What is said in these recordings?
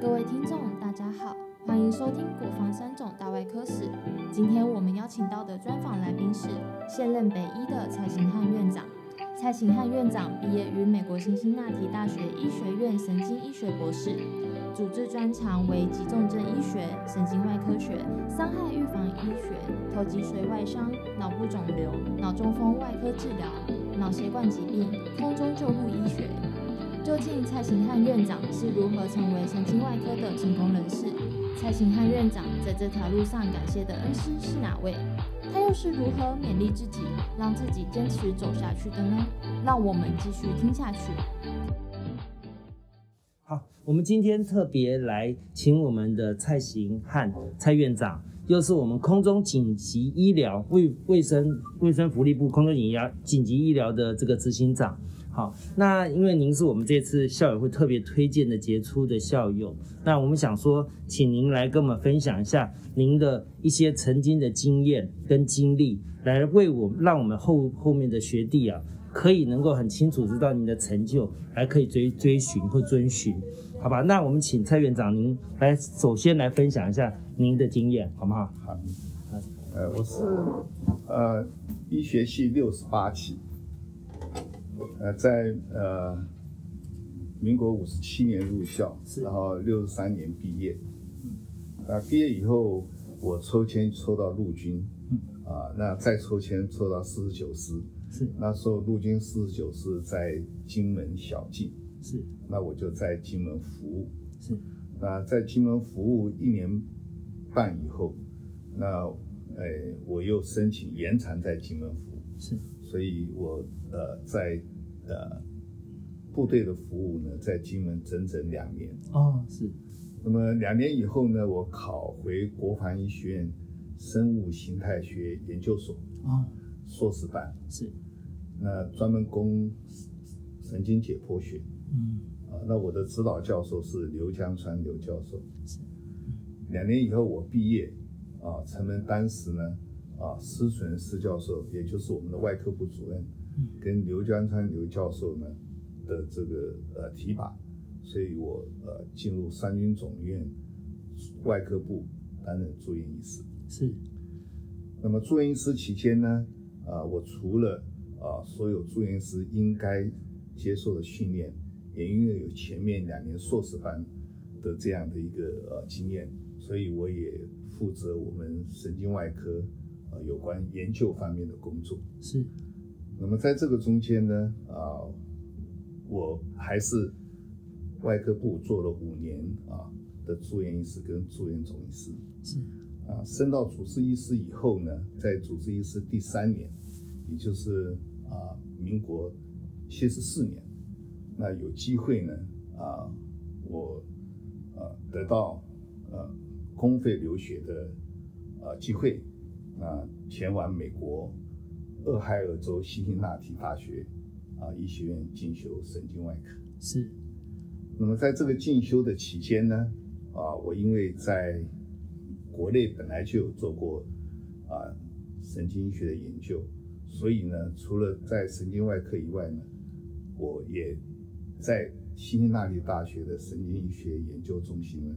各位听众，大家好，欢迎收听国防三种大外科史。今天我们邀请到的专访来宾是现任北医的蔡行汉院长。蔡行汉院长毕业于美国辛辛那提大学医学院神经医学博士，主治专长为急重症医学、神经外科学、伤害预防医学、头脊髓外伤、脑部肿瘤、脑中风外科治疗、脑血管疾病、空中救护医学。究竟蔡行汉院长是如何成为神经外科的成功人士？蔡行汉院长在这条路上感谢的恩师是哪位？他又是如何勉励自己，让自己坚持走下去的呢？让我们继续听下去。好，我们今天特别来请我们的蔡行汉蔡院长，又是我们空中紧急医疗卫卫生卫生福利部空中紧急紧急医疗的这个执行长。好，那因为您是我们这次校友会特别推荐的杰出的校友，那我们想说，请您来跟我们分享一下您的一些曾经的经验跟经历，来为我让我们后后面的学弟啊，可以能够很清楚知道您的成就，还可以追追寻或遵循，好吧？那我们请蔡院长您来首先来分享一下您的经验，好不好？好，呃，我是呃医学系六十八期。呃，在呃民国五十七年入校，然后六十三年毕业。啊，毕业以后我抽签抽到陆军，啊，那再抽签抽到四十九师。是。那时候陆军四十九师在金门小径。是。那我就在金门服务。是。那在金门服务一年半以后，那哎我又申请延长在金门服务。是。所以我呃在呃部队的服务呢，在金门整整两年哦，是。那么两年以后呢，我考回国防医学院生物形态学研究所啊，硕士班是。那专门攻神经解剖学，嗯啊，那我的指导教授是刘江川刘教授。是。两年以后我毕业啊，成为当时呢。啊，施存施教授，也就是我们的外科部主任，跟刘江川刘教授呢的这个呃提拔，所以我呃进入三军总院外科部担任住院医师。是。那么住院医师期间呢，啊，我除了啊所有住院医师应该接受的训练，也因为有前面两年硕士班的这样的一个呃经验，所以我也负责我们神经外科。呃，有关研究方面的工作是。那么在这个中间呢，啊，我还是外科部做了五年啊的住院医师跟住院总医师是。啊，升到主治医师以后呢，在主治医师第三年，也就是啊民国七十四年，那有机会呢，啊，我啊得到呃公费留学的啊机会。啊，前往美国俄亥俄州辛辛那提大学啊医学院进修神经外科。是。那么在这个进修的期间呢，啊，我因为在国内本来就有做过啊神经医学的研究，所以呢，除了在神经外科以外呢，我也在辛辛那提大学的神经医学研究中心呢，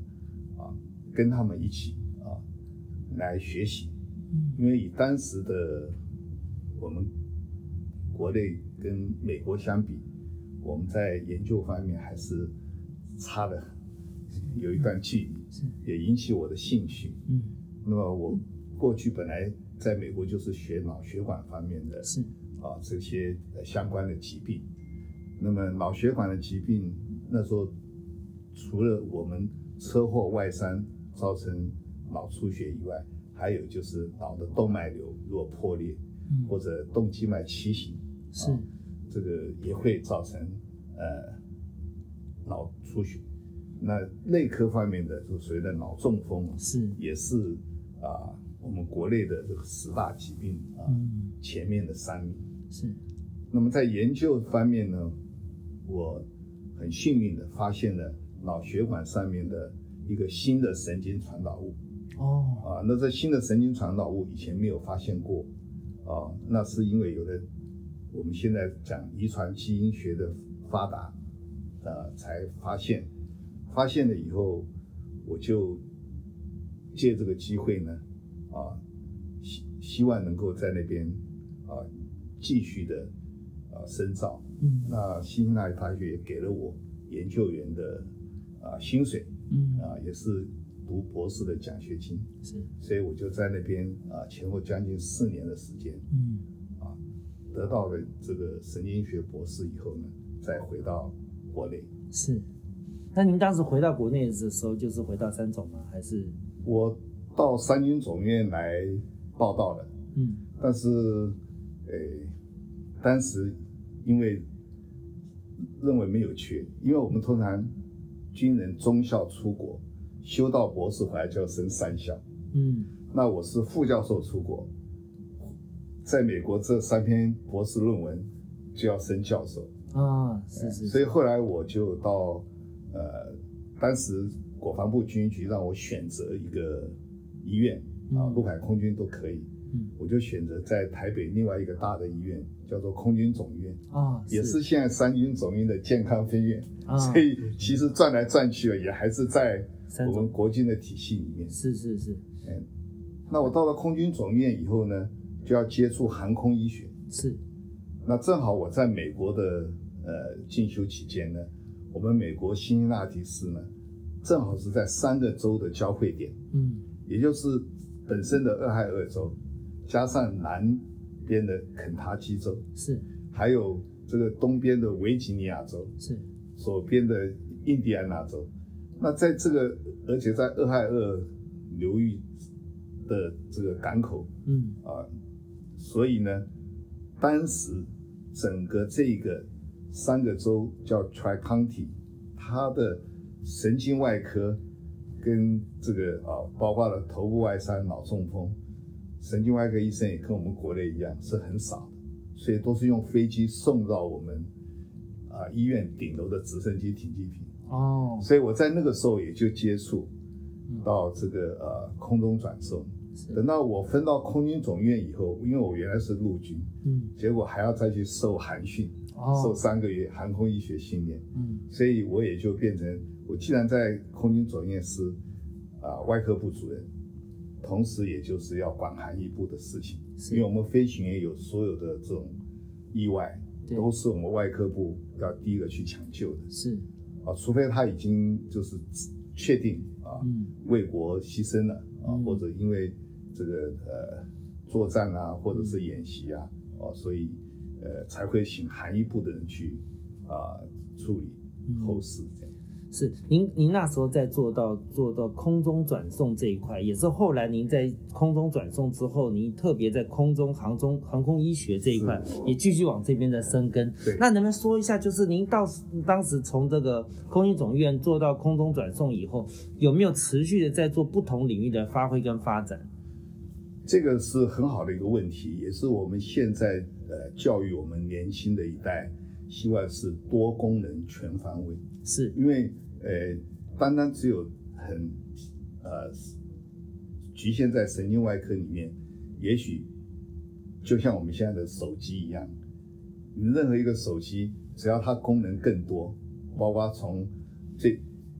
啊，跟他们一起啊来学习。因为以当时的我们国内跟美国相比，我们在研究方面还是差的有一段距离，也引起我的兴趣。嗯，那么我过去本来在美国就是学脑血管方面的，是啊这些相关的疾病。那么脑血管的疾病那时候除了我们车祸外伤造成脑出血以外，还有就是脑的动脉瘤如果破裂，或者动静脉畸形，是这个也会造成呃脑出血。那内科方面的就所谓的脑中风，是也是啊我们国内的这个十大疾病啊前面的三名。是。那么在研究方面呢，我很幸运的发现了脑血管上面的一个新的神经传导物。哦啊，那这新的神经传导物以前没有发现过，啊，那是因为有的我们现在讲遗传基因学的发达，呃，才发现发现了以后，我就借这个机会呢，啊，希希望能够在那边啊继续的啊深造。嗯那新兴大学大学也给了我研究员的啊薪水嗯啊，也是读博士的奖学金，是所以我就在那边啊前后将近四年的时间，嗯啊得到了这个神经学博士以后呢，再回到国内。是。那您当时回到国内的时候，就是回到三总吗？还是我到三军总院来报道了，嗯但是，呃，当时因为认为没有缺，因为我们通常军人中校出国，修到博士回来就要升三校，嗯。那我是副教授出国，在美国这三篇博士论文就要升教授，啊是是，所以后来我就到呃，当时国防部军医局让我选择一个医院啊，嗯。陆海空军都可以，嗯。我就选择在台北另外一个大的医院，叫做空军总院，啊也是现在三军总院的健康分院，啊。所以其实转来转去啊，也还是在我们国军的体系里面。是是是。嗯。那我到了空军总院以后呢，就要接触航空医学。是。那正好我在美国的呃进修期间呢，我们美国辛辛那提市呢，正好是在三个州的交汇点，嗯。也就是本身的俄亥俄州，加上南边的肯塔基州，是。还有这个东边的维吉尼亚州，是。左边的印第安纳州。那在这个，而且在俄亥俄流域的这个港口嗯。啊，所以呢，当时整个这个三个州叫 Tri County，它的神经外科跟这个啊，包括了头部外伤、脑中风，神经外科医生也跟我们国内一样是很少的，所以都是用飞机送到我们啊医院顶楼的直升机停机坪。哦。所以我在那个时候也就接触嗯。到这个呃空中转送。等到我分到空军总院以后，因为我原来是陆军，嗯。结果还要再去受韩训，受哦三个月航空医学训练，嗯。所以我也就变成我既然在空军总院是啊、外科部主任，同时也就是要管航一部的事情，因为我们飞行员有所有的这种意外，都是我们外科部要第一个去抢救的。是。啊，除非他已经就是确定啊嗯。为国牺牲了啊，嗯。或者因为这个呃作战啊，或者是演习啊，哦、所以呃才会请韩一部的人去啊处理嗯。后事这样。是，您您那时候在做到做到空中转送这一块，也是后来您在空中转送之后，您特别在空中航中航空医学这一块也继续往这边的深耕。对那能不能说一下，就是您到当时从这个空军总医院做到空中转送以后，有没有持续的在做不同领域的发挥跟发展？这个是很好的一个问题，也是我们现在呃教育我们年轻的一代，希望是多功能全方位。是，因为呃，单单只有很呃局限在神经外科里面，也许就像我们现在的手机一样，你任何一个手机，只要它功能更多，包括从最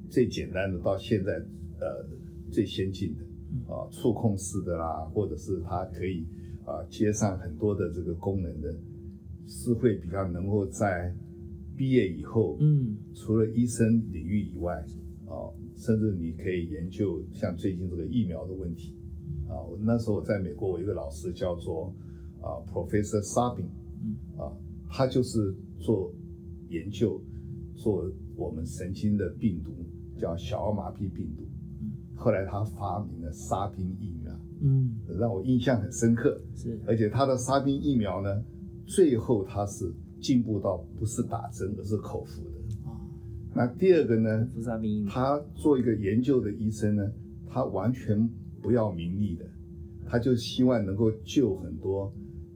最简单的到现在呃最先进的啊触控式的啦，或者是它可以啊接上很多的这个功能的，是会比较能够在毕业以后，嗯。除了医生领域以外，啊，甚至你可以研究像最近这个疫苗的问题，啊，我那时候我在美国，我一个老师叫做啊 Professor Sabin，嗯。啊，他就是做研究，做我们神经的病毒，叫小儿麻痹病毒。嗯。后来他发明了沙宾疫苗，嗯。让我印象很深刻。是，而且他的沙宾疫苗呢，最后他是进步到不是打针，而是口服的。哦，那第二个呢，他做一个研究的医生呢，他完全不要名利的，他就希望能够救很多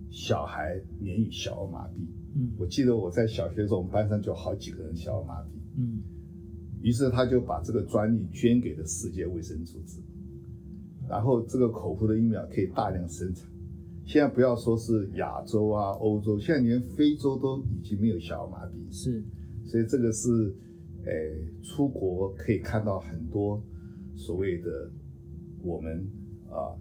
小孩免于小儿麻痹。嗯我记得我在小学的时候，我们班上就好几个人小儿麻痹，嗯于是他就把这个专利捐给了世界卫生组织，然后这个口服的疫苗可以大量生产。现在不要说是亚洲啊、欧洲，现在连非洲都已经没有小儿麻痹，是，所以这个是，诶，出国可以看到很多所谓的我们啊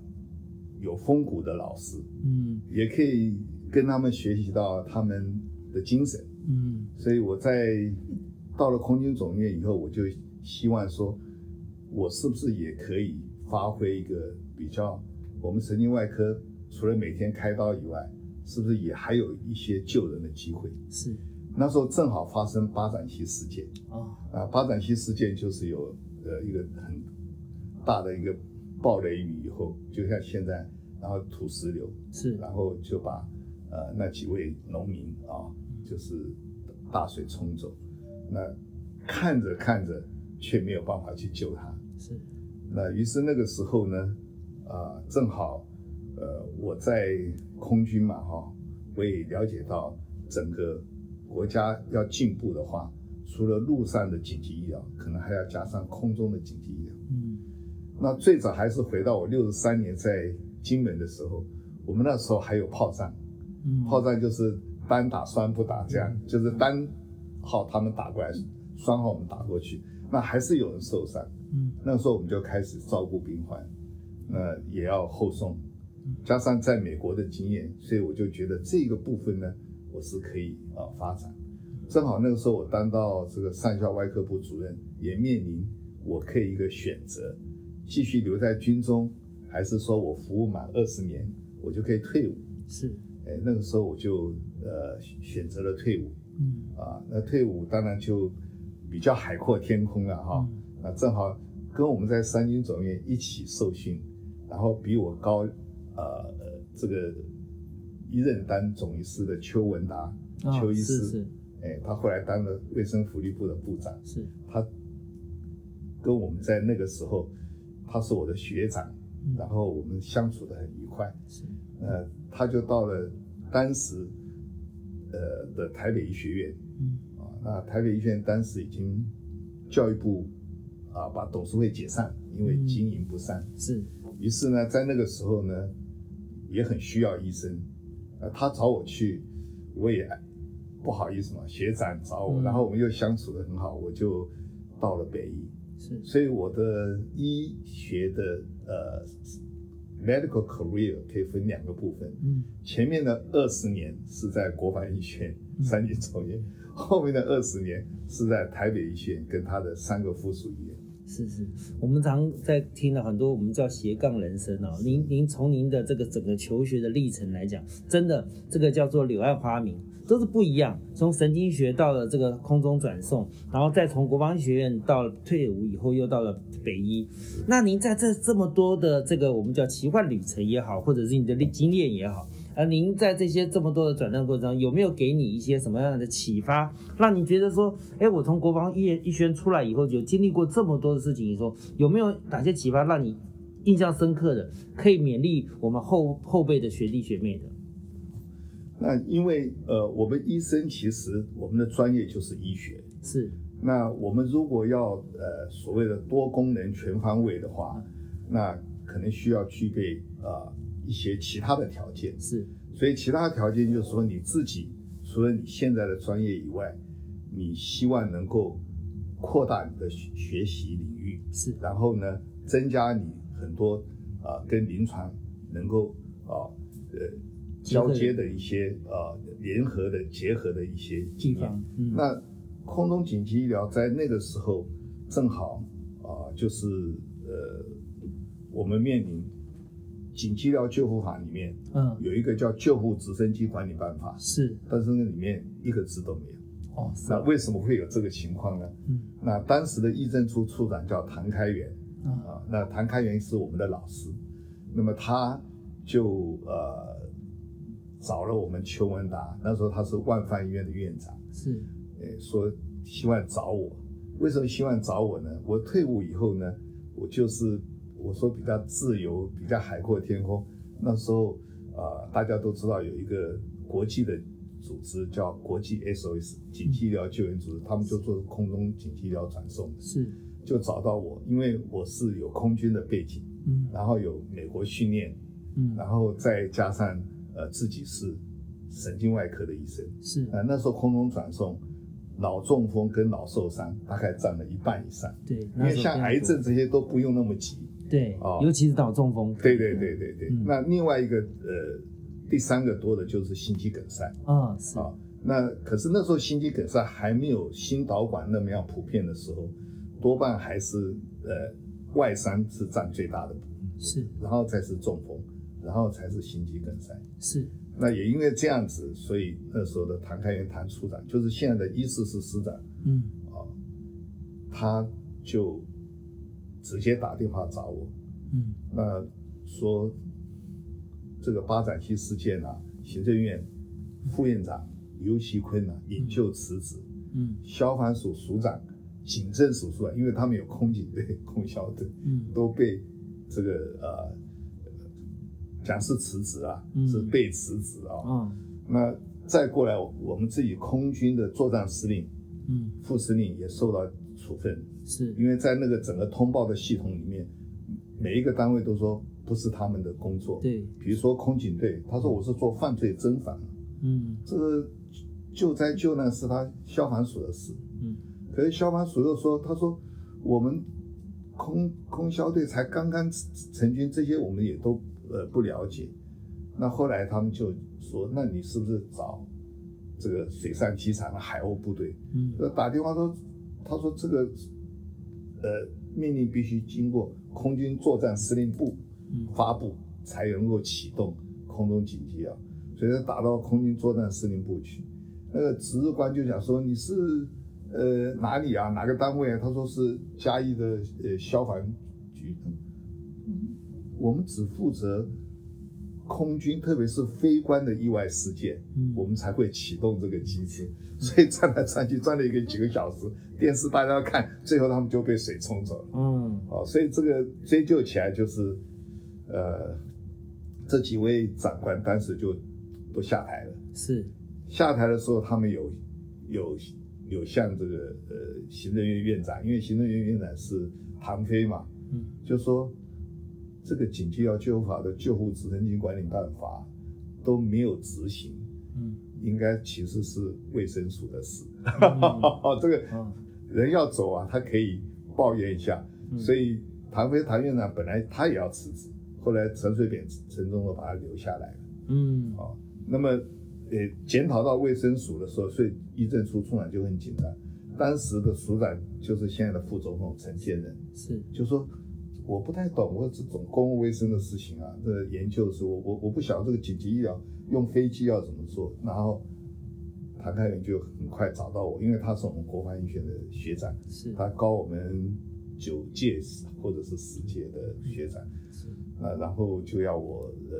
有风骨的老师，嗯。也可以跟他们学习到他们的精神。嗯。所以我在到了空军总院以后，我就希望说，我是不是也可以发挥一个比较，我们神经外科除了每天开刀以外，是不是也还有一些救人的机会？是。那时候正好发生八展溪事件哦。啊，八展溪事件就是有呃一个很大的一个暴雷雨以后，就像现在，然后土石流，是然后就把呃那几位农民啊，就是大水冲走，那看着看着却没有办法去救他，是。那于是那个时候呢，啊、正好呃我在空军嘛哈、我也了解到整个国家要进步的话，除了陆上的紧急医疗，可能还要加上空中的紧急医疗。嗯那最早还是回到我六十三年在金门的时候，我们那时候还有炮战，嗯炮战就是单打双不打这样，就是单号他们打过来，双号我们打过去，那还是有人受伤。嗯那时候我们就开始照顾病患，那也要后送，加上在美国的经验，所以我就觉得这个部分呢，我是可以啊、发展。正好那个时候我当到这个上校外科部主任，也面临我可以一个选择，继续留在军中，还是说我服务满二十年，我就可以退伍。是哎，那个时候我就呃选择了退伍嗯啊。那退伍当然就比较海阔天空了哈。嗯那正好跟我们在三军总院一起受训，然后比我高呃呃这个一任当总医师的邱文达哦邱医师，是是。哎，他后来当了卫生福利部的部长，是。他跟我们在那个时候，他是我的学长，嗯。然后我们相处的很愉快。是。呃，他就到了当时呃的台北医学院嗯。啊，那台北医学院当时已经教育部啊把董事会解散，因为嗯。经营不善。是。于是呢，在那个时候呢，也很需要医生，呃，他找我去，我也不好意思嘛，学长找我，嗯。然后我们又相处的很好，我就到了北医。是。所以我的医学的呃 medical career 可以分两个部分，嗯。前面的二十年是在国防医学院三军总院，后面的二十年是在台北医学院跟他的三个附属医院。是是，我们常在听了很多我们叫斜杠人生哦。您您从您的这个整个求学的历程来讲，真的这个叫做柳暗花明，都是不一样。从神经学到了这个空中转送，然后再从国防学院到退伍以后又到了北医。那您在这这么多的这个我们叫奇幻旅程也好，或者是你的历经验也好，呃，您在这些这么多的转正过程中，有没有给你一些什么样的启发，让你觉得说，哎，我从国防医医学院出来以后，有经历过这么多的事情以后，有没有哪些启发让你印象深刻的，可以勉励我们后后辈的学弟学妹的？那因为呃，我们医生其实我们的专业就是医学，是，那我们如果要呃所谓的多功能全方位的话，那可能需要具备呃一些其他的条件。是，所以其他条件就是说你自己除了你现在的专业以外，你希望能够扩大你的学学习领域，是，然后呢增加你很多啊、跟临床能够啊呃交接的一些呃联合的结合的一些地。方，嗯，那空中紧急医疗在那个时候正好啊、就是呃，我们面临紧急医疗救护法里面嗯，有一个叫救护直升机管理办法，是，但是那里面一个字都没有。哦，是那，为什么会有这个情况呢？嗯那当时的医政处处长叫谭开元啊，啊，那谭开元是我们的老师，那么他就呃找了我们邱文达，那时候他是万方医院的院长。是，诶，说希望找我，为什么希望找我呢？我退伍以后呢，我就是我说比较自由，比较海阔天空。那时候啊、呃大家都知道有一个国际的组织叫国际 SOS 紧急医疗救援组织，他们就做空中紧急医疗转送，是，就找到我，因为我是有空军的背景，嗯然后有美国训练，嗯，然后再加上呃自己是神经外科的医生。是，呃，那时候空中转送，脑中风跟脑受伤大概占了一半以上。对，因为像癌症这些都不用那么急。对，哦尤其是脑中风。对对对对对。嗯那另外一个呃，第三个多的就是心肌梗塞啊，是啊。那可是那时候心肌梗塞还没有心导管那么样普遍的时候，多半还是呃外伤是占最大的，是然后才是中风，然后才是心肌梗塞。是，那也因为这样子，所以那时候的唐开元唐处长，就是现在的医师是师长嗯啊，他就直接打电话找我，嗯。那说这个八展期事件啊，行政院副院长尤其坤啊引咎辞职，嗯。消防署署长、警政署署长，因为他们有空警队、空消队，嗯。都被这个呃讲是辞职啊，嗯。是被辞职啊。嗯。那再过来，我们自己空军的作战司令、嗯。副司令也受到处分，是，因为在那个整个通报的系统里面，每一个单位都说不是他们的工作。，对，比如说空警队，他说我是做犯罪侦防，嗯这个救灾救难是他消防署的事。嗯可是消防署又说，他说我们空空消队才刚刚成军，这些我们也都呃不了解。那后来他们就说，那你是不是找这个水上机场的海鸥部队？嗯呃，打电话说，他说这个呃命令必须经过空军作战司令部嗯发布，才能够启动空中警戒啊。所以他打到空军作战司令部去，那个值日官就讲说你是呃哪里啊，哪个单位啊？他说是嘉义的呃消防局。我们只负责空军，特别是非官的意外事件，嗯我们才会启动这个机制。所以转来转去转了一个几个小时，电视大家看，最后他们就被水冲走了。嗯哦，所以这个追究起来就是，呃，这几位长官当时就都下台了。是，下台的时候，他们有有有向这个呃行政院院长，因为行政院院长是唐飞嘛，嗯就说这个紧急要救护法的救护直升机管理办法都没有执行，嗯应该其实是卫生署的事。嗯 这个啊人要走啊，他可以抱怨一下。嗯所以唐飞唐院长本来他也要辞职，后来陈水扁陈忠都把他留下来了。嗯哦，那么呃检讨到卫生署的时候，所以医政处处长就很紧张。当时的署长就是现在的副总统陈建仁，是，就说我不太懂，我这种公共卫生的事情啊，这个研究的时候，我我我不晓得这个紧急医疗用飞机要怎么做。然后谭开元就很快找到我，因为他是我们国防医学的学长，是，他高我们九届或者是十届的学长，是，啊，然后就要我呃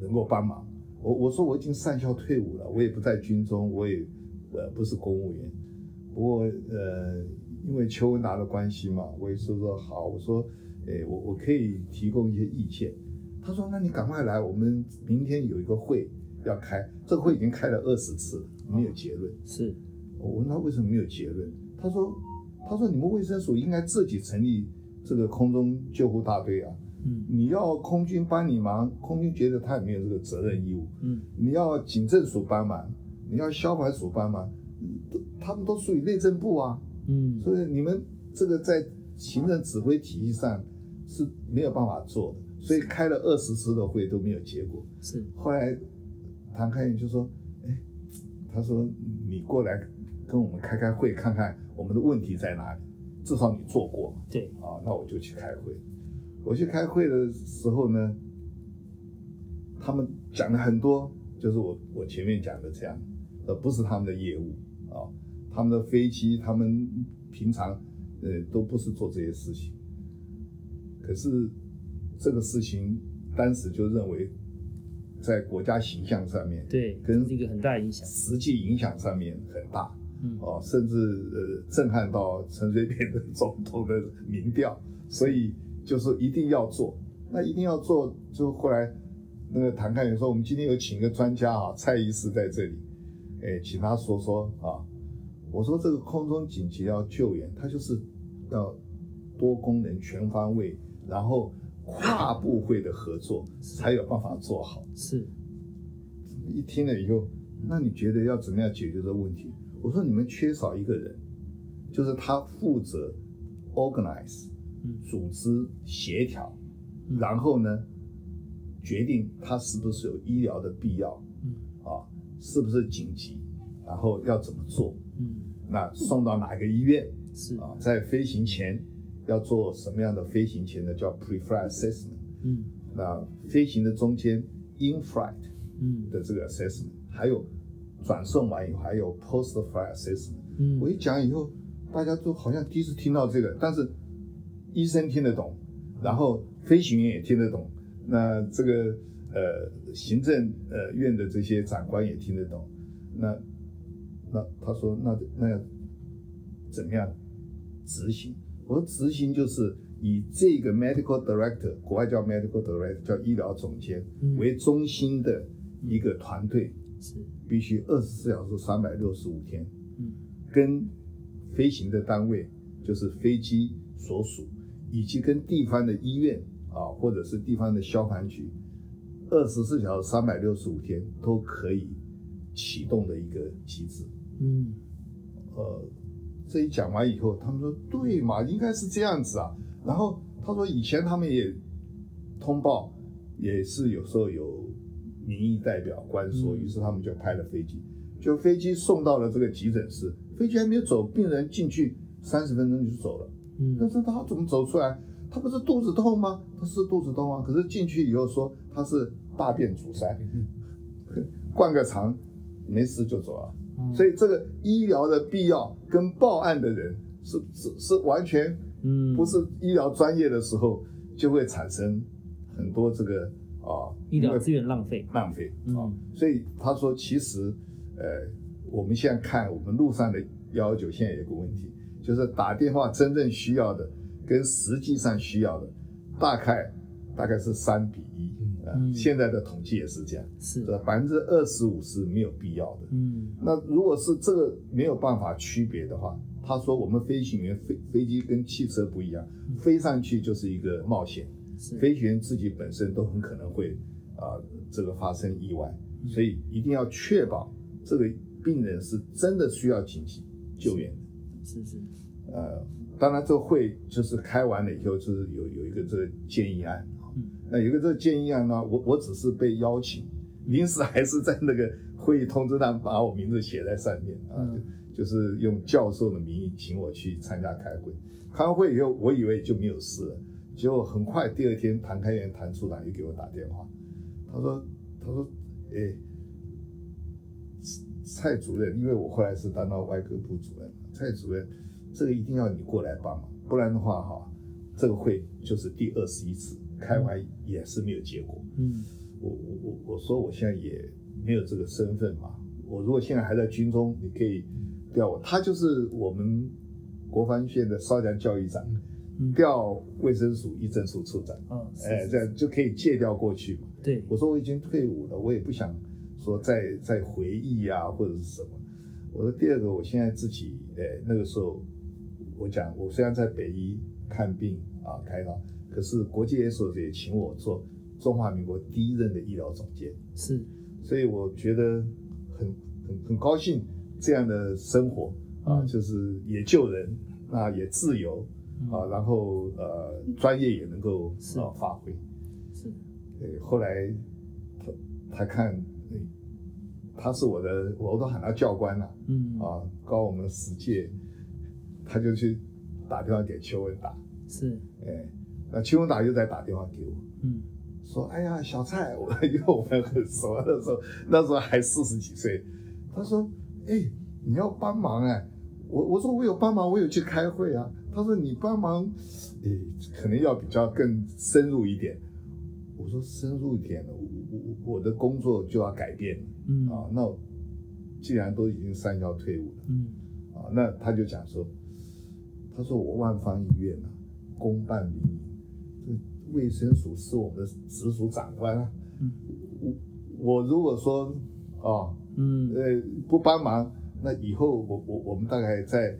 能够帮忙。我我说我已经上校退伍了，我也不在军中，我也呃不是公务员。不过呃，因为邱文达的关系嘛，我也是说好，我说，诶，我我可以提供一些意见。他说，那你赶快来，我们明天有一个会要开，这个会已经开了二十次了，没有结论。是，我问他为什么没有结论，他说，他说你们卫生署应该自己成立这个空中救护大队啊，嗯你要空军帮你忙，空军觉得他也没有这个责任义务，嗯你要警政署帮忙，你要消防署帮忙，都他们都属于内政部啊，嗯所以你们这个在行政指挥体系上是没有办法做的，所以开了二十次的会都没有结果。是，后来唐开元就说：“哎，他说你过来跟我们开开会，看看我们的问题在哪里，至少你做过。”对，啊，那我就去开会。我去开会的时候呢，他们讲了很多，就是我我前面讲的这样，呃，不是他们的业务啊，他们的飞机，他们平常呃都不是做这些事情。可是这个事情当时就认为，在国家形象上面，对，跟是一个很大影响，实际影响上面很大。嗯哦，甚至呃震撼到陈水扁的总统的民调，所以就是一定要做。那一定要做，就后来那个谭开元说，我们今天有请一个专家啊，蔡医师在这里，哎，请他说说啊。我说这个空中紧急要救援，它就是要多功能、全方位，然后跨部会的合作，才有办法做好。是，一听了以后，那你觉得要怎么样解决这个问题？我说你们缺少一个人，就是他负责 organize，嗯。组织协调，嗯。然后呢，决定他是不是有医疗的必要，嗯。啊，是不是紧急，然后要怎么做，嗯，那送到哪个医院？是，啊，在飞行前要做什么样的飞行前的叫 pre-flight assessment，嗯。那飞行的中间 in flight 嗯。的这个 assessment，还有转送完以后还有 post flight assessment。嗯，我一讲以后，大家都好像第一次听到这个，但是医生听得懂，然后飞行员也听得懂，那这个呃行政呃院的这些长官也听得懂，那那他说那那要怎么样执行？我说执行就是以这个 medical director，国外叫 medical director，叫医疗总监嗯为中心的一个团队，是，必须二十四小时、三百六十五天。嗯跟飞行的单位，就是飞机所属，以及跟地方的医院啊，或者是地方的消防局，二十四小时、三百六十五天都可以启动的一个机制。嗯呃，这一讲完以后，他们说对嘛，应该是这样子啊。然后他说以前他们也通报，也是有时候有民意代表官说，嗯于是他们就派了飞机，就飞机送到了这个急诊室，飞机还没有走，病人进去三十分钟就走了。但嗯是他怎么走出来？他不是肚子痛吗？他是肚子痛啊，可是进去以后说他是大便阻塞，灌个肠，没事就走了。嗯，所以这个医疗的必要跟报案的人是是是完全嗯不是医疗专业的时候，就会产生很多这个啊医疗资源浪费，浪费啊嗯。所以他说，其实呃，我们现在看我们路上的幺幺九，现在有个问题，就是打电话真正需要的跟实际上需要的，大概大概是三比一。现在的统计也是这样，是，这百分之二十五是没有必要的。嗯。那如果是这个没有办法区别的话，他说我们飞行员飞飞机跟汽车不一样，飞上去就是一个冒险，是，飞行员自己本身都很可能会啊、这个发生意外，所以一定要确保这个病人是真的需要紧急救援的。是。是，呃，当然这个会就是开完了以后，就是有有一个这个建议案那有个这个建议案呢，我我只是被邀请，临时还是在那个会议通知单把我名字写在上面啊，嗯就就是用教授的名义请我去参加开会。开完会以后，我以为就没有事了，结果很快第二天，谭开元谭处长又给我打电话，他说他说，哎，蔡主任，因为我后来是当到外科部主任，蔡主任，这个一定要你过来帮忙，不然的话哈，这个会就是第二十一次开完也是没有结果。嗯我我我我说我现在也没有这个身份嘛，我如果现在还在军中，你可以调我。他就是我们国防县的少将教育长，嗯，调卫生署医政处处长，哦，是哎，这样就可以借调过去嘛。对，我说我已经退伍了，我也不想说再再回忆啊或者是什么。我说第二个，我现在自己，哎，那个时候我讲，我虽然在北医看病啊开刀，可是国际 S 也请我做中华民国第一任的医疗总监，是，所以我觉得很很很高兴这样的生活啊，嗯。就是也救人，那也自由啊，然后呃专业也能够啊发挥。是，对，后来他他看，嗯他是我的，我都喊他教官了嗯。啊，高我们十届，他就去打电话给邱文达，是，哎，那邱文达又在打电话给我，嗯说，哎呀，小蔡，我 因为我们很熟，那时候那时候还四十几岁，他说，哎，你要帮忙哎，我我说我有帮忙，我有去开会啊，他说你帮忙，哎，可能要比较更深入一点。我说深入一点了，我我我的工作就要改变嗯啊。那既然都已经三幺退伍了嗯啊，那他就讲说，他说我万方医院啊，公办民营，这卫生署是我们的直属长官啊。嗯我我如果说啊嗯呃不帮忙，那以后我我我们大概在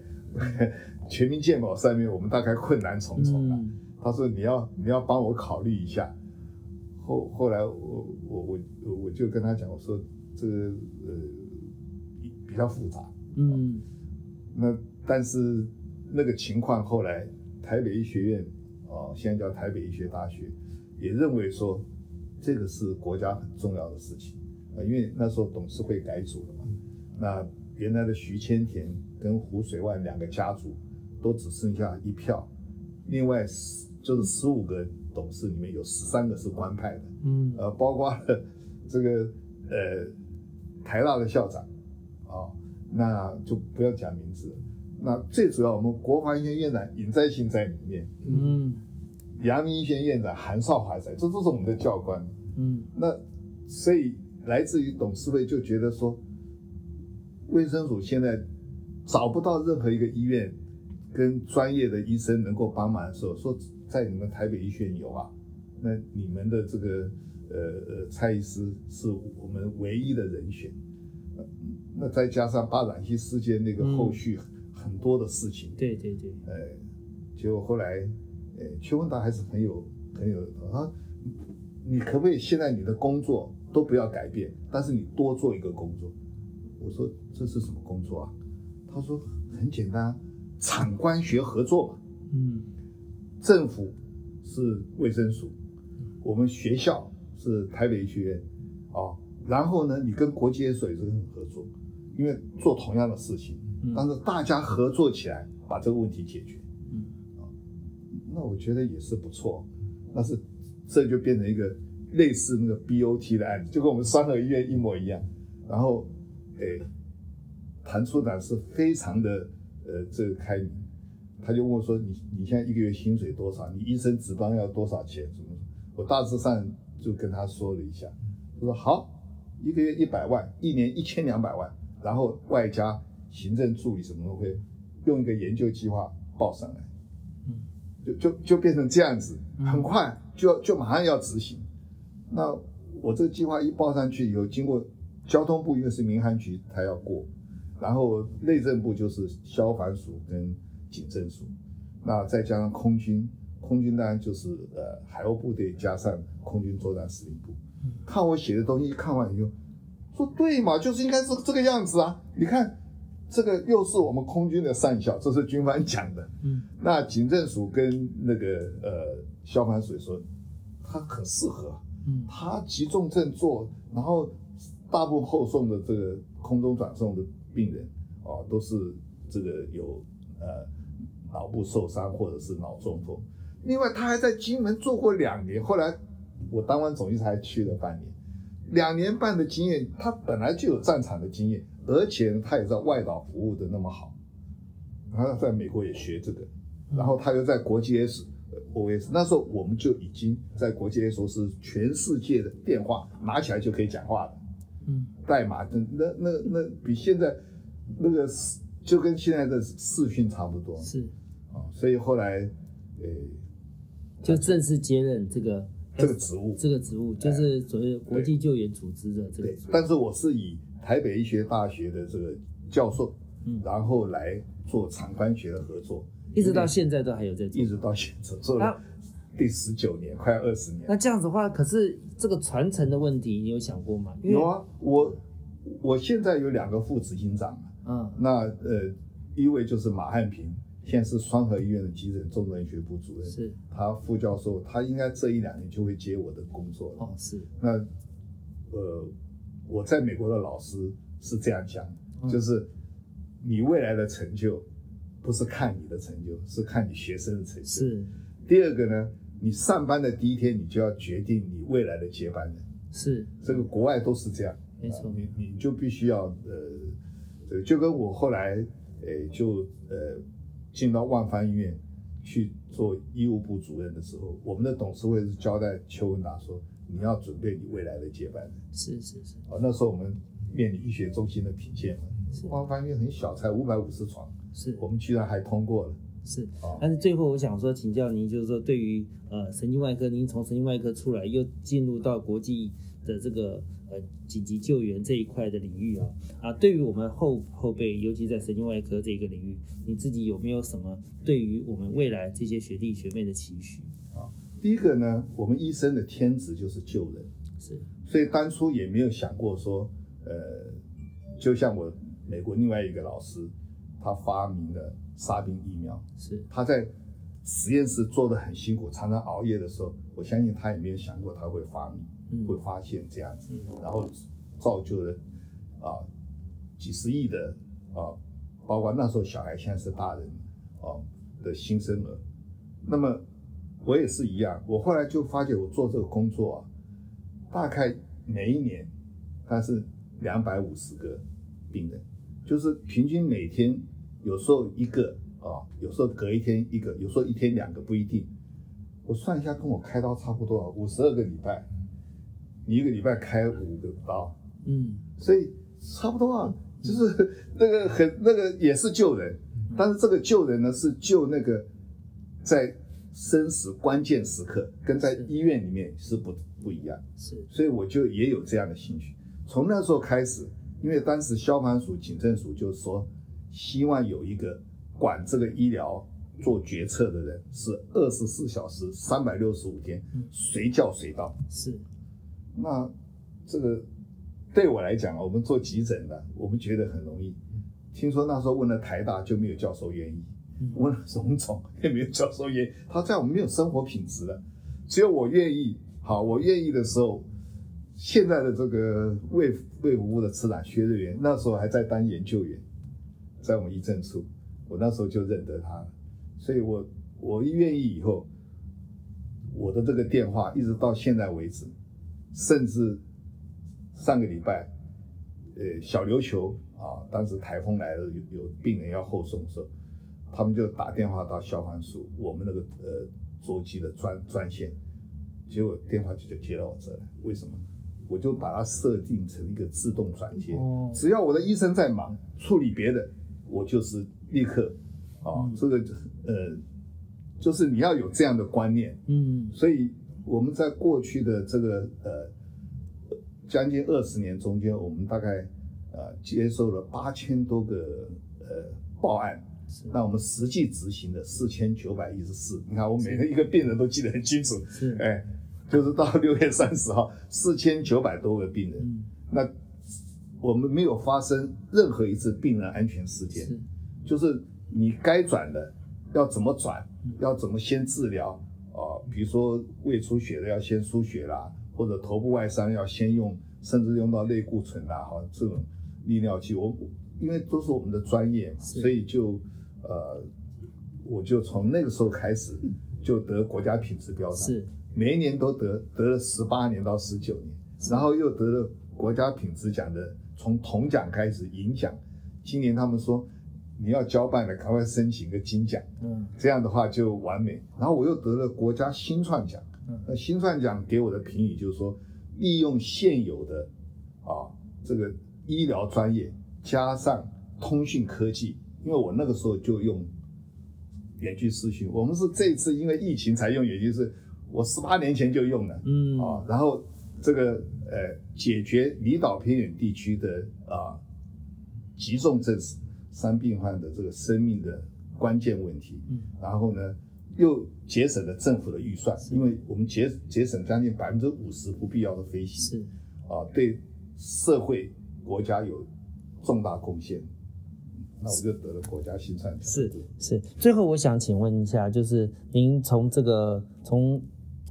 全民健保上面，我们大概困难重重了。嗯他说你要你要帮我考虑一下。后后来我我我我就跟他讲，我说这个呃比较复杂嗯那但是那个情况后来台北医学院哦，现在叫台北医学大学，也认为说这个是国家很重要的事情啊，因为那时候董事会改组了嘛，那原来的徐千田跟胡水万两个家族都只剩下一票，另外十就是十五个董事里面有十三个是官派的，嗯呃，包括了这个呃台大的校长啊、那就不要讲名字了。那最主要，我们国防医学院长尹在兴在里面，嗯阳明医学院院长韩少华在，这都是我们的教官。嗯那所以来自于董事会就觉得说，卫生署现在找不到任何一个医院跟专业的医生能够帮忙的时候，说在你们台北医学院有啊，那你们的这个呃呃蔡医师是我们唯一的人选。呃那再加上巴朗西事件那个后续很多的事情，对对对，哎，结果后来，呃，邱文达还是很有很有啊，你可不可以现在你的工作都不要改变，但是你多做一个工作？我说这是什么工作啊？他说很简单，场官学合作嘛。嗯政府是卫生署，我们学校是台北医学院，啊，然后呢，你跟国际研所也是很合作，因为做同样的事情，嗯但是大家合作起来把这个问题解决，嗯啊，那我觉得也是不错，但是这就变成一个类似那个 BOT 的案子，就跟我们三合医院一模一样，然后，哎，谭处长是非常的呃这个开明。他就问我说：“你你现在一个月薪水多少？你医生值班要多少钱？什么？”我大致上就跟他说了一下，他说：“好，一个月一百万，一年一千两百万，然后外加行政助理什么都会用一个研究计划报上来，嗯就就就变成这样子，嗯很快就就马上要执行。那我这个计划一报上去以后，经过交通部因为是民航局，他要过，然后内政部就是消防署跟警政署，那再加上空军，空军当然就是呃海鸥部队加上空军作战司令部。看我写的东西，看完以后说对嘛，就是应该是这个样子啊！你看这个又是我们空军的上校，这是军方讲的。嗯。那警政署跟那个呃消防署说，他很适合，嗯。他急重症做，然后大部分后送的这个空中转送的病人哦，都是这个有呃脑部受伤或者是脑中风。另外，他还在金门做过两年，后来我当完总医师还去了半年，两年半的经验，他本来就有战场的经验，而且他也在外岛服务的那么好，他在美国也学这个，然后他又在国际 S OS，那时候我们就已经在国际 S 是全世界的电话拿起来就可以讲话了。嗯代码，那那那那比现在那个视就跟现在的视讯差不多。是，啊，所以后来呃就正式接任这个这个职务。这个职务，就是所谓国际救援组织的这个。但是我是以台北医学大学的这个教授，嗯然后来做厂官学的合作，一直到现在都还有在做一。直到现在做那了第十九年，快二十年。那这样子的话，可是这个传承的问题，你有想过吗？有啊，我我现在有两个副执行长，嗯那呃，一位就是马汉平，现在是双河医院的急诊重症学部主任，是他副教授，他应该这一两年就会接我的工作了。哦是那呃，我在美国的老师是这样讲，嗯就是你未来的成就不是看你的成就，是看你学生的成就。。是第二个呢，你上班的第一天，你就要决定你未来的接班人。是这个国外都是这样，没错啊你你就必须要呃，这个就跟我后来呃就呃进到万方医院去做医务部主任的时候，我们的董事会是交代邱文达说，你要准备你未来的接班人。是是是啊，那时候我们面临医学中心的品鉴嘛，是万方医院很小，才五百五十床，是我们居然还通过了。是啊，但是最后我想说，请教您，就是说对于呃神经外科，您从神经外科出来，又进入到国际的这个呃紧急救援这一块的领域啊啊，对于我们后后辈，尤其在神经外科这个领域，你自己有没有什么对于我们未来这些学弟学妹的期许？第一个呢，我们医生的天职就是救人，是。所以当初也没有想过说，呃，就像我美国另外一个老师，他发明了沙宾疫苗。是。他在实验室做的很辛苦，常常熬夜的时候，我相信他也没有想过他会发明，嗯。会发现这样子，嗯。然后造就了啊几十亿的啊，包括那时候小孩现在是大人啊的新生儿。那么我也是一样，我后来就发觉我做这个工作啊，大概每一年，它是两百五十个病人，就是平均每天有时候一个啊，有时候隔一天一个，有时候一天两个不一定。我算一下，跟我开刀差不多啊，五十二个礼拜，你一个礼拜开五个刀，嗯所以差不多啊，就是那个很那个也是救人，但是这个救人呢是救那个在生死关键时刻，跟在医院里面是不不一样。是所以我就也有这样的兴趣。从那时候开始，因为当时消防署、警政署就说，希望有一个管这个医疗做决策的人，是二十四小时、三百六十五天嗯，随叫随到。是那这个对我来讲啊，我们做急诊的，我们觉得很容易。听说那时候问了台大，就没有教授愿意。嗯问荣总也没有教授愿意，他在我们没有生活品质了，只有我愿意。好，我愿意的时候，现在的这个卫卫福部的次长薛瑞元，那时候还在当研究员，在我们医政处，我那时候就认得他了，所以我我一愿意以后，我的这个电话一直到现在为止，甚至上个礼拜，呃，小琉球啊，当时台风来了，有有病人要后送的时候，他们就打电话到消防署，我们那个呃座机的专专线，结果电话就就接到我这来，为什么？我就把它设定成一个自动转接，哦。只要我的医生在忙处理别的，我就是立刻啊，嗯。这个呃，就是你要有这样的观念，嗯。所以我们在过去的这个呃将近二十年中间，我们大概呃接受了八千多个呃报案，是那我们实际执行的四千九百一十四。你看我每个一个病人都记得很清楚，是。哎，就是到六月三十号，四千九百多个病人，嗯。那我们没有发生任何一次病人安全事件。是。就是你该转的要怎么转嗯，要怎么先治疗啊、比如说胃出血的要先输血啦，或者头部外伤要先用，甚至用到类固醇啦，哈，这种利尿剂，我因为都是我们的专业嘛，所以就呃，我就从那个时候开始就得国家品质标章，是每一年都得，得了十八年到十九年，然后又得了国家品质奖的，从铜奖开始银奖，今年他们说你要交办的，赶快申请个金奖，嗯。这样的话就完美。然后我又得了国家新创奖。嗯，那新创奖给我的评语就是说，利用现有的啊这个医疗专业加上通讯科技，因为我那个时候就用远距视讯，我们是这次因为疫情才用远距视，我十八年前就用了。嗯。啊，然后这个呃解决离岛偏远地区的啊急重症伤病患的这个生命的关键问题，嗯。然后呢又节省了政府的预算，因为我们节节省将近百分之五十不必要的飞行，是。啊，对社会国家有重大贡献，那我就得了国家新创奖。是是。最后我想请问一下，就是您从这个从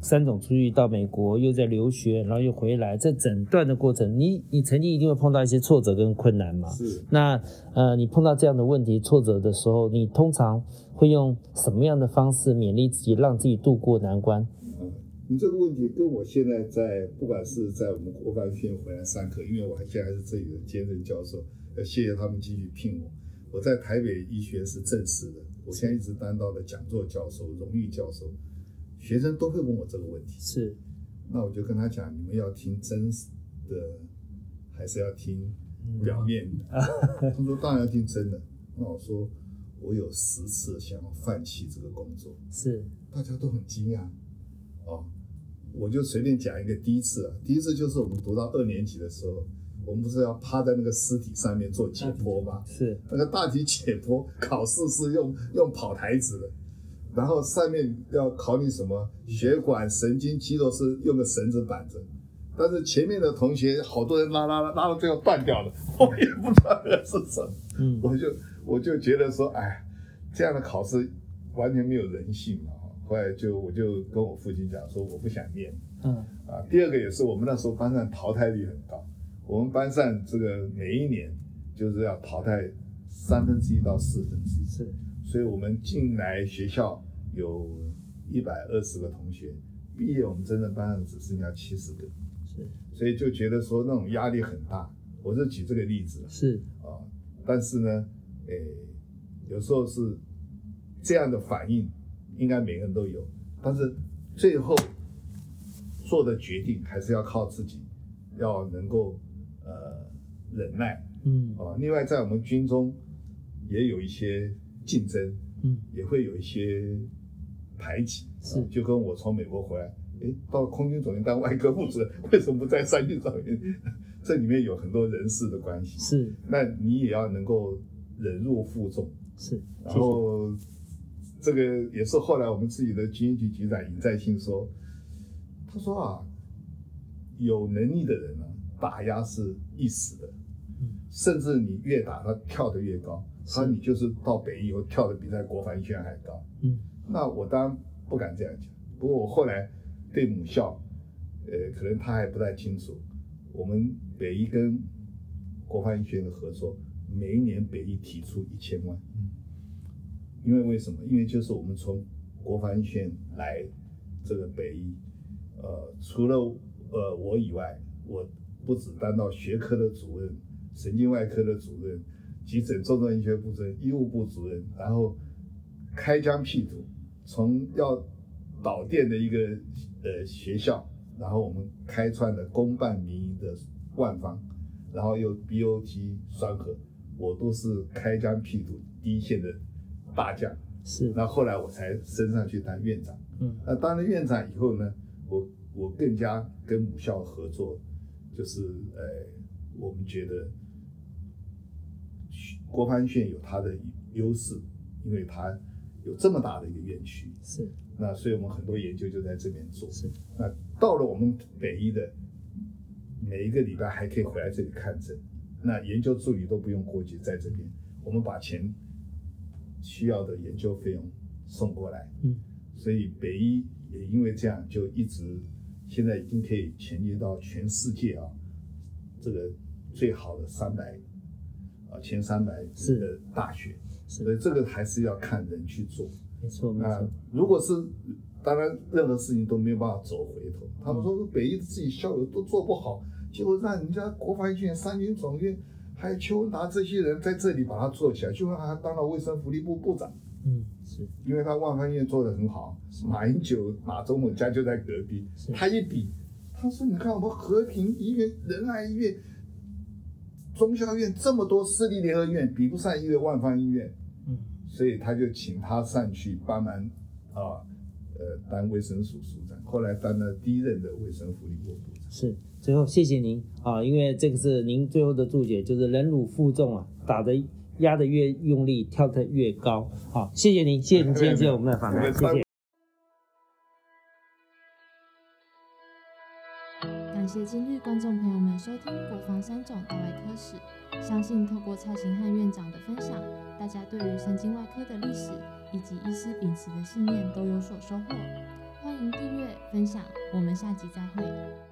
三种出去到美国，又在留学，然后又回来，这整段的过程，你你曾经一定会碰到一些挫折跟困难嘛？是那呃，你碰到这样的问题、挫折的时候，你通常会用什么样的方式勉励自己，让自己渡过难关？嗯，你这个问题跟我现在在不管是在我们国防学院回来上课，因为我还现在还是这里的兼任教授，要谢谢他们继续聘我。我在台北医学是正式的，我现在一直担到的讲座教授、荣誉教授，学生都会问我这个问题。是那我就跟他讲，你们要听真实的，还是要听表面的？他说当然要听真的。那我说我有十次想要放弃这个工作，是大家都很惊讶。哦，我就随便讲一个第一次啊，第一次就是我们读到二年级的时候，我们不是要趴在那个尸体上面做解剖吗？是那个大体解剖考试是用用跑台子的，然后上面要考你什么血管、神经、肌肉是用个绳子绑着，但是前面的同学好多人拉拉拉拉到最后断掉了，我也不知道是什么。嗯我就我就觉得说，哎，这样的考试完全没有人性啊。后来就我就跟我父亲讲说，我不想念嗯啊。第二个也是我们那时候班上淘汰率很高，我们班上这个每一年就是要淘汰三分之一到四分之一，是所以我们进来学校有一百二十个同学，毕业我们真正班上只剩下七十个，是所以就觉得说那种压力很大。我就举这个例子了。是啊，但是呢，诶，有时候是这样的反应，应该每个人都有，但是最后做的决定还是要靠自己，要能够呃忍耐嗯啊。另外，在我们军中也有一些竞争，嗯也会有一些排挤，是啊就跟我从美国回来，诶，到空军总院当外科部主任，为什么不在三军总院？这里面有很多人事的关系。是那你也要能够忍辱负重。是，然后这个也是后来我们自己的军医局局长尹在兴说，他说啊，有能力的人呢、打压是一时的，嗯。甚至你越打他跳得越高，他是你就是到北医以后跳得比在国防医学院还高。嗯。那我当然不敢这样讲，不过我后来对母校，呃，可能他还不太清楚，我们北医跟国防医学院的合作，每一年北医提出一千万，嗯。因为为什么？因为就是我们从国防医学院来这个北医，呃，除了呃我以外，我不止担到学科的主任、神经外科的主任、急诊重症医学部主任、医务部主任，然后开疆辟土，从要导电的一个呃学校，然后我们开创了公办民营的万方，然后又 BOT 双核，我都是开疆辟土第一线的大将。是那后来我才升上去当院长。嗯那当了院长以后呢，我我更加跟母校合作，就是呃，我们觉得国防学有它的优势，因为它有这么大的一个院区，是。那所以我们很多研究就在这边做。是。那到了我们北医的，每一个礼拜还可以回来这里看诊，那研究助理都不用过去，在这边。我们把钱需要的研究费用送过来，嗯。所以北医也因为这样就一直现在已经可以衔接到全世界啊这个最好的三百啊前三百是。的大学，所以这个还是要看人去做。没错没那错。如果是，当然任何事情都没有办法走回头。他们说北医自己校友都做不好，结果让人家国防医学院、三军总院还有邱文达这些人在这里把它做起来，邱文达还当了卫生福利部部长，嗯是因为他万方医院做的很好，马英九、马总统家就在隔壁，他一比，他说：“你看我们和平医院、仁爱医院、中校院这么多私立联合医院，比不上一个万方医院。”嗯所以他就请他上去帮忙啊，呃，当卫生署署长，后来当了第一任的卫生福利部部长。是，最后谢谢您啊，因为这个是您最后的注解，就是忍辱负重啊，打的压的越用力，跳得越高。好，谢谢您，谢谢您今天接受我们的访谈，谢谢。感谢今日观众朋友们收听《国防三种大外科史》，相信透过蔡行汉院长的分享，大家对于神经外科的历史以及医师秉持的信念都有所收获。欢迎订阅分享，我们下集再会。